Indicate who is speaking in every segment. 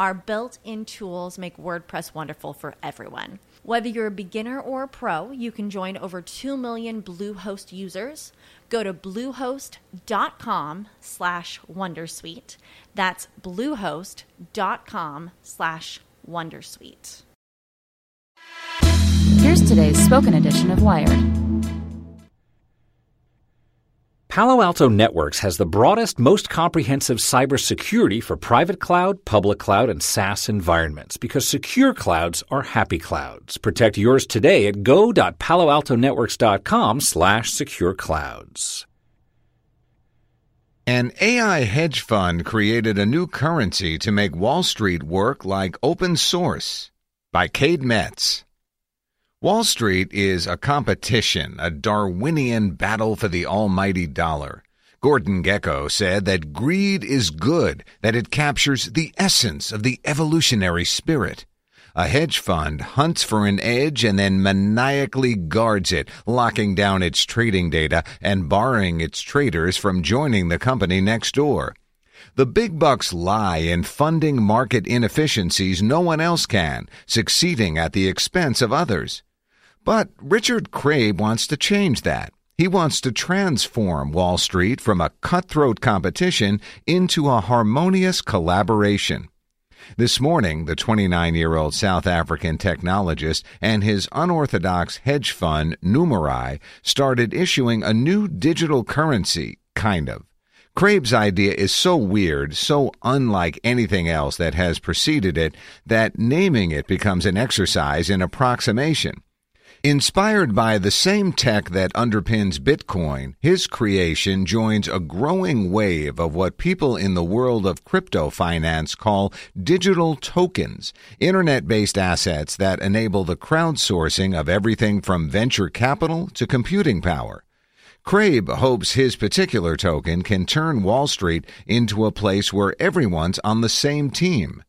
Speaker 1: Our built in tools make WordPress wonderful for everyone. Whether you're a beginner or a pro, you can join over 2 million Bluehost users. Go to bluehost.com slash wondersuite. That's bluehost.com slash wondersuite.
Speaker 2: Here's today's spoken edition of Wired.
Speaker 3: Palo Alto Networks has the broadest, most comprehensive cybersecurity for private cloud, public cloud, and SaaS environments because secure clouds are happy clouds. Protect yours today at go.paloaltonetworks.com slash secure clouds.
Speaker 4: An AI hedge fund created a new currency to make Wall Street work like open source by Cade Metz. Wall Street is a competition, a Darwinian battle for the almighty dollar. Gordon Gekko said that greed is good, that it captures the essence of the evolutionary spirit. A hedge fund hunts for an edge and then maniacally guards it, locking down its trading data and barring its traders from joining the company next door. The big bucks lie in funding market inefficiencies no one else can, succeeding at the expense of others. But Richard Craib wants to change that. He wants to transform Wall Street from a cutthroat competition into a harmonious collaboration. This morning, the 29 year old South African technologist and his unorthodox hedge fund, Numerai, started issuing a new digital currency, kind of. Crabe's idea is so weird, so unlike anything else that has preceded it, that naming it becomes an exercise in approximation. Inspired by the same tech that underpins Bitcoin, his creation joins a growing wave of what people in the world of crypto finance call digital tokens, internet based assets that enable the crowdsourcing of everything from venture capital to computing power. Craib hopes his particular token can turn Wall Street into a place where everyone's on the same team.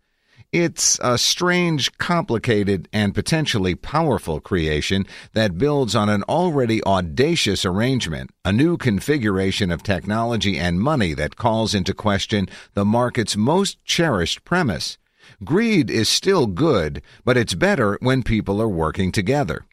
Speaker 4: It's a strange, complicated, and potentially powerful creation that builds on an already audacious arrangement, a new configuration of technology and money that calls into question the market's most cherished premise. Greed is still good, but it's better when people are working together.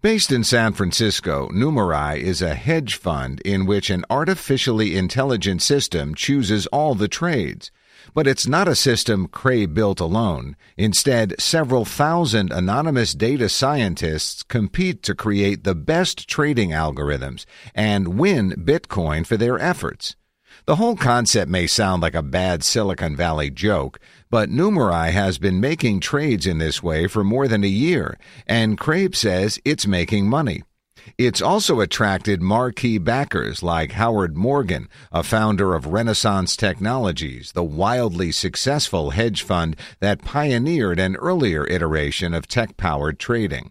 Speaker 4: Based in San Francisco, Numerai is a hedge fund in which an artificially intelligent system chooses all the trades. But it's not a system Craib built alone. Instead, several thousand anonymous data scientists compete to create the best trading algorithms and win Bitcoin for their efforts. The whole concept may sound like a bad Silicon Valley joke, but Numerai has been making trades in this way for more than a year, and Craib says it's making money. It's also attracted marquee backers like Howard Morgan, a founder of Renaissance Technologies, the wildly successful hedge fund that pioneered an earlier iteration of tech powered trading.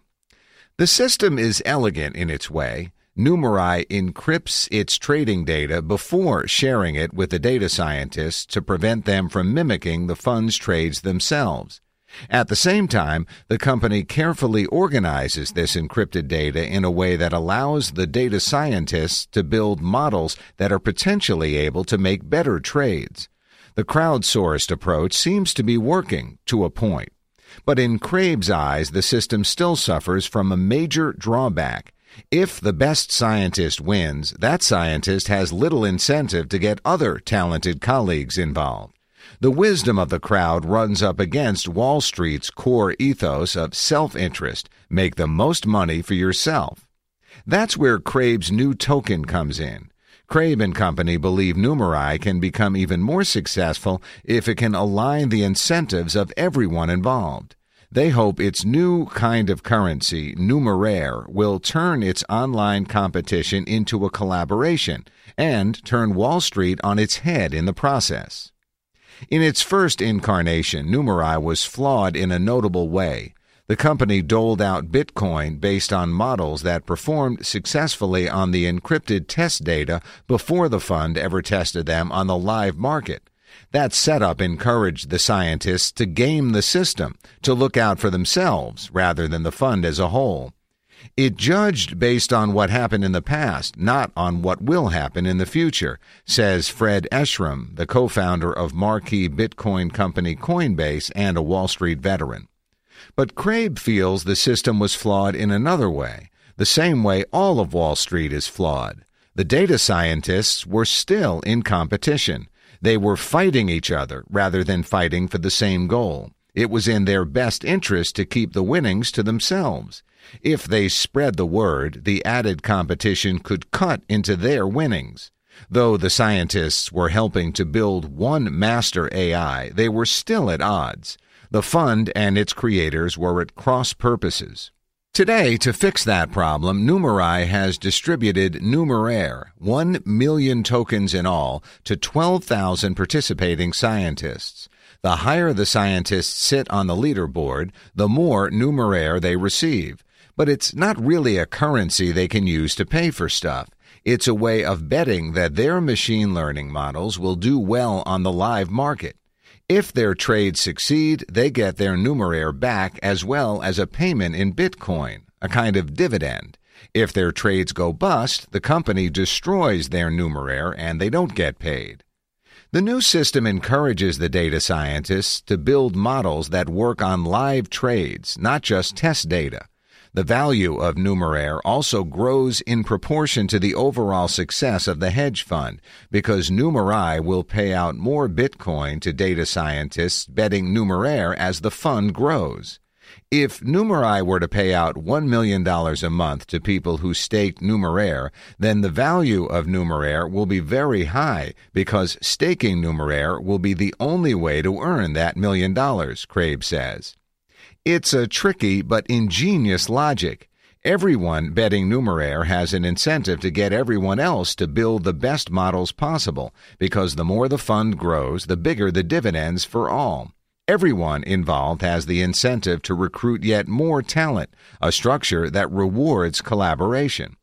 Speaker 4: The system is elegant in its way. Numerai encrypts its trading data before sharing it with the data scientists to prevent them from mimicking the fund's trades themselves. At the same time, the company carefully organizes this encrypted data in a way that allows the data scientists to build models that are potentially able to make better trades. The crowdsourced approach seems to be working to a point. But in Craib's eyes, the system still suffers from a major drawback. If the best scientist wins, that scientist has little incentive to get other talented colleagues involved. The wisdom of the crowd runs up against Wall Street's core ethos of self interest make the most money for yourself. That's where Craib's new token comes in. Craib and Company believe Numerai can become even more successful if it can align the incentives of everyone involved. They hope its new kind of currency, Numeraire, will turn its online competition into a collaboration and turn Wall Street on its head in the process. In its first incarnation, Numerai was flawed in a notable way. The company doled out Bitcoin based on models that performed successfully on the encrypted test data before the fund ever tested them on the live market. That setup encouraged the scientists to game the system, to look out for themselves rather than the fund as a whole. It judged based on what happened in the past, not on what will happen in the future, says Fred Ehrsam, the co founder of marquee Bitcoin company Coinbase and a Wall Street veteran. But Craib feels the system was flawed in another way, the same way all of Wall Street is flawed. The data scientists were still in competition. They were fighting each other rather than fighting for the same goal. It was in their best interest to keep the winnings to themselves. If they spread the word, the added competition could cut into their winnings. Though the scientists were helping to build one master AI, they were still at odds. The fund and its creators were at cross purposes. Today, to fix that problem, Numerai has distributed Numeraire, 1 million tokens in all, to 12,000 participating scientists. The higher the scientists sit on the leaderboard, the more Numeraire they receive. But it's not really a currency they can use to pay for stuff. It's a way of betting that their machine learning models will do well on the live market. If their trades succeed, they get their numeraire back as well as a payment in Bitcoin, a kind of dividend. If their trades go bust, the company destroys their numeraire and they don't get paid. The new system encourages the data scientists to build models that work on live trades, not just test data. The value of Numeraire also grows in proportion to the overall success of the hedge fund because Numerai will pay out more Bitcoin to data scientists betting Numeraire as the fund grows. If Numerai were to pay out $1 million a month to people who staked Numeraire, then the value of Numeraire will be very high because staking Numeraire will be the only way to earn that million dollars, Craib says. It's a tricky but ingenious logic. Everyone betting Numeraire has an incentive to get everyone else to build the best models possible, because the more the fund grows, the bigger the dividends for all. Everyone involved has the incentive to recruit yet more talent, a structure that rewards collaboration.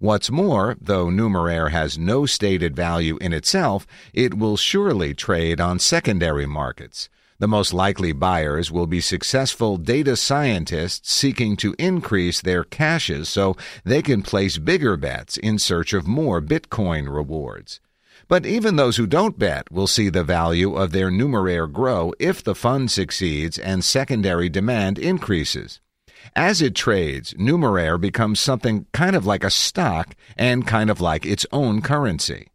Speaker 4: What's more, though Numeraire has no stated value in itself, it will surely trade on secondary markets. The most likely buyers will be successful data scientists seeking to increase their caches so they can place bigger bets in search of more Bitcoin rewards. But even those who don't bet will see the value of their numeraire grow if the fund succeeds and secondary demand increases. As it trades, numeraire becomes something kind of like a stock and kind of like its own currency.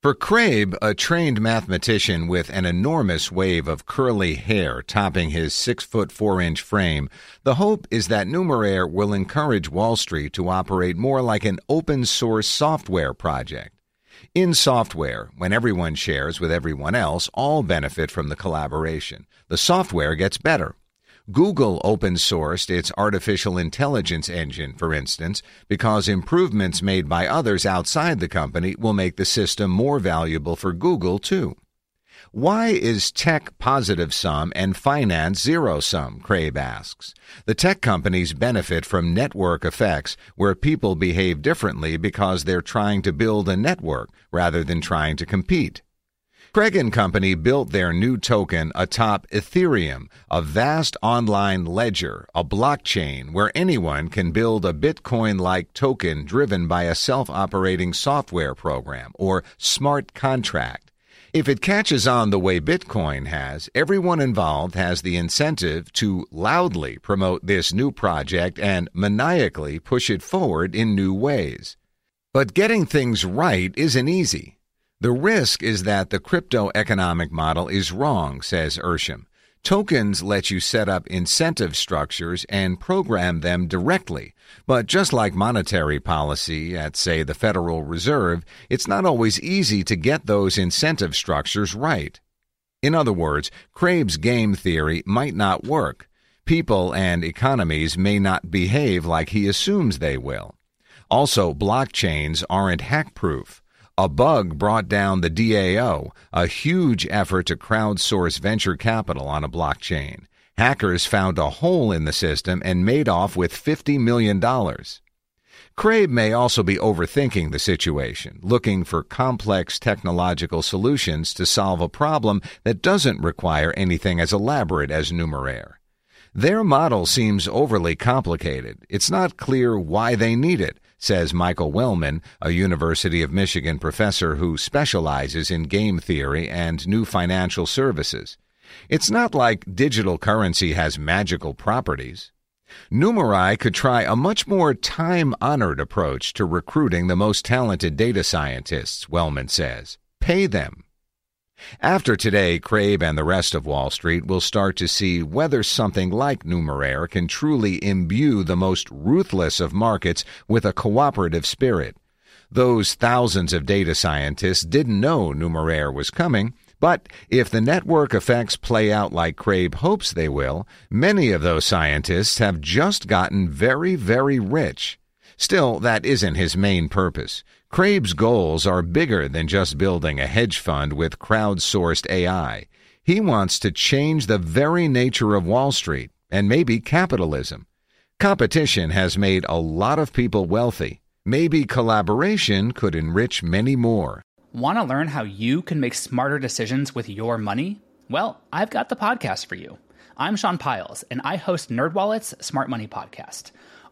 Speaker 4: For Craib, a trained mathematician with an enormous wave of curly hair topping his six foot four inch frame, the hope is that Numeraire will encourage Wall Street to operate more like an open source software project. In software, when everyone shares with everyone else, all benefit from the collaboration. The software gets better. Google open sourced its artificial intelligence engine, for instance, because improvements made by others outside the company will make the system more valuable for Google, too. Why is tech positive sum and finance zero sum? Craib asks. The tech companies benefit from network effects where people behave differently because they're trying to build a network rather than trying to compete. Craib and Company built their new token atop Ethereum, a vast online ledger, a blockchain where anyone can build a Bitcoin like token driven by a self operating software program or smart contract. If it catches on the way Bitcoin has, everyone involved has the incentive to loudly promote this new project and maniacally push it forward in new ways. But getting things right isn't easy. The risk is that the crypto economic model is wrong, says Ehrsam. Tokens let you set up incentive structures and program them directly. But just like monetary policy at, say, the Federal Reserve, it's not always easy to get those incentive structures right. In other words, Craib's game theory might not work. People and economies may not behave like he assumes they will. Also, blockchains aren't hack proof. A bug brought down the DAO, a huge effort to crowdsource venture capital on a blockchain. Hackers found a hole in the system and made off with $50 million. Craib may also be overthinking the situation, looking for complex technological solutions to solve a problem that doesn't require anything as elaborate as Numeraire. Their model seems overly complicated. It's not clear why they need it says Michael Wellman, a University of Michigan professor who specializes in game theory and new financial services. It's not like digital currency has magical properties. Numerai could try a much more time honored approach to recruiting the most talented data scientists, Wellman says. Pay them. After today, Craib and the rest of Wall Street will start to see whether something like Numeraire can truly imbue the most ruthless of markets with a cooperative spirit. Those thousands of data scientists didn't know Numeraire was coming, but if the network effects play out like Craib hopes they will, many of those scientists have just gotten very, very rich. Still, that isn't his main purpose. Craib's goals are bigger than just building a hedge fund with crowdsourced AI. He wants to change the very nature of Wall Street and maybe capitalism. Competition has made a lot of people wealthy. Maybe collaboration could enrich many more.
Speaker 5: Want to learn how you can make smarter decisions with your money? Well, I've got the podcast for you. I'm Sean Pyles, and I host NerdWallet's Smart Money Podcast.